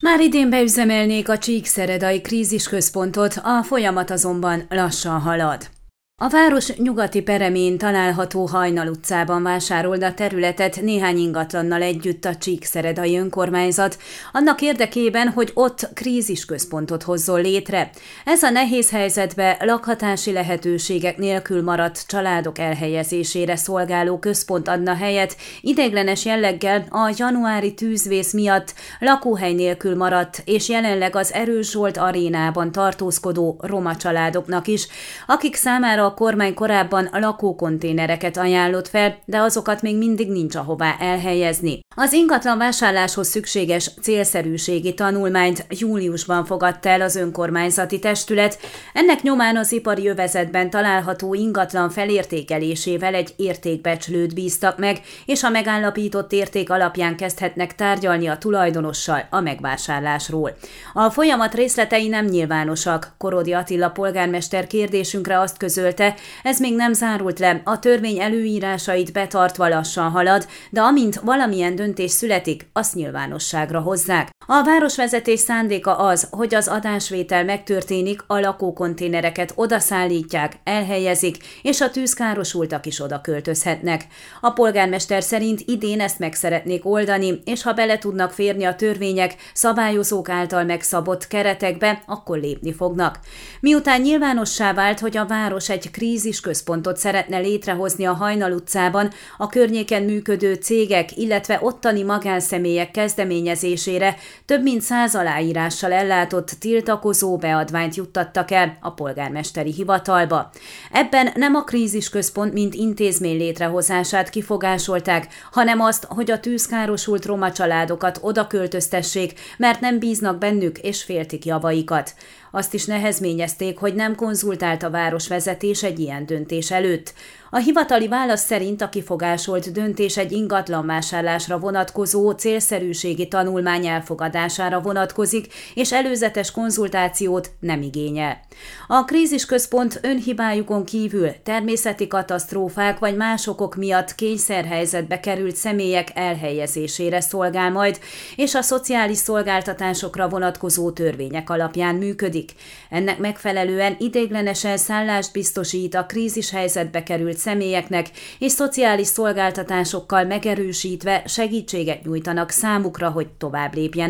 Már idén beüzemelnék a Csíkszeredai krízisközpontot, a folyamat azonban lassan halad. A város nyugati peremén található Hajnal utcában vásárolt a területet néhány ingatlannal együtt a Csíkszeredai önkormányzat, annak érdekében, hogy ott krízisközpontot hozzon létre. Ez a nehéz helyzetbe lakhatási lehetőségek nélkül maradt családok elhelyezésére szolgáló központ adna helyet, ideiglenes jelleggel a januári tűzvész miatt lakóhely nélkül maradt és jelenleg az Erős Zsolt arénában tartózkodó roma családoknak is, akik számára a kormány korábban lakókonténereket ajánlott fel, de azokat még mindig nincs ahová elhelyezni. Az ingatlan vásárláshoz szükséges célszerűségi tanulmányt júliusban fogadta el az önkormányzati testület. Ennek nyomán az ipari övezetben található ingatlan felértékelésével egy értékbecslőt bíztak meg, és a megállapított érték alapján kezdhetnek tárgyalni a tulajdonossal a megvásárlásról. A folyamat részletei nem nyilvánosak. Korodi Attila polgármester kérdésünkre azt közölte, ez még nem zárult le, a törvény előírásait betartva lassan halad, de amint valamilyen döntés születik, azt nyilvánosságra hozzák. A városvezetés szándéka az, hogy az adásvétel megtörténik, a lakókonténereket odaszállítják, elhelyezik, és a tűzkárosultak is oda költözhetnek. A polgármester szerint idén ezt meg szeretnék oldani, és ha bele tudnak férni a törvények, szabályozók által megszabott keretekbe, akkor lépni fognak. Miután nyilvánossá vált, hogy a város egy krízisközpontot szeretne létrehozni a Hajnal utcában, a környéken működő cégek, illetve ottani magánszemélyek kezdeményezésére több mint száz aláírással ellátott tiltakozó beadványt juttattak el a polgármesteri hivatalba. Ebben nem a krízisközpont mint intézmény létrehozását kifogásolták, hanem azt, hogy a tűzkárosult roma családokat oda költöztessék, mert nem bíznak bennük és féltik javaikat. Azt is nehezményezték, hogy nem konzultált a városvezetés egy ilyen döntés előtt. A hivatali válasz szerint a kifogásolt döntés egy ingatlanvásárlásra vonatkozó célszerűségi tanulmány elfogadására vonatkozik, és előzetes konzultációt nem igényel. A krízisközpont önhibájukon kívül természeti katasztrófák vagy más okok miatt kényszerhelyzetbe került személyek elhelyezésére szolgál majd, és a szociális szolgáltatásokra vonatkozó törvények alapján működik. Ennek megfelelően ideiglenesen szállást biztosít a krízis helyzetbe került személyeknek, és szociális szolgáltatásokkal megerősítve segítséget nyújtanak számukra, hogy tovább lépjenek,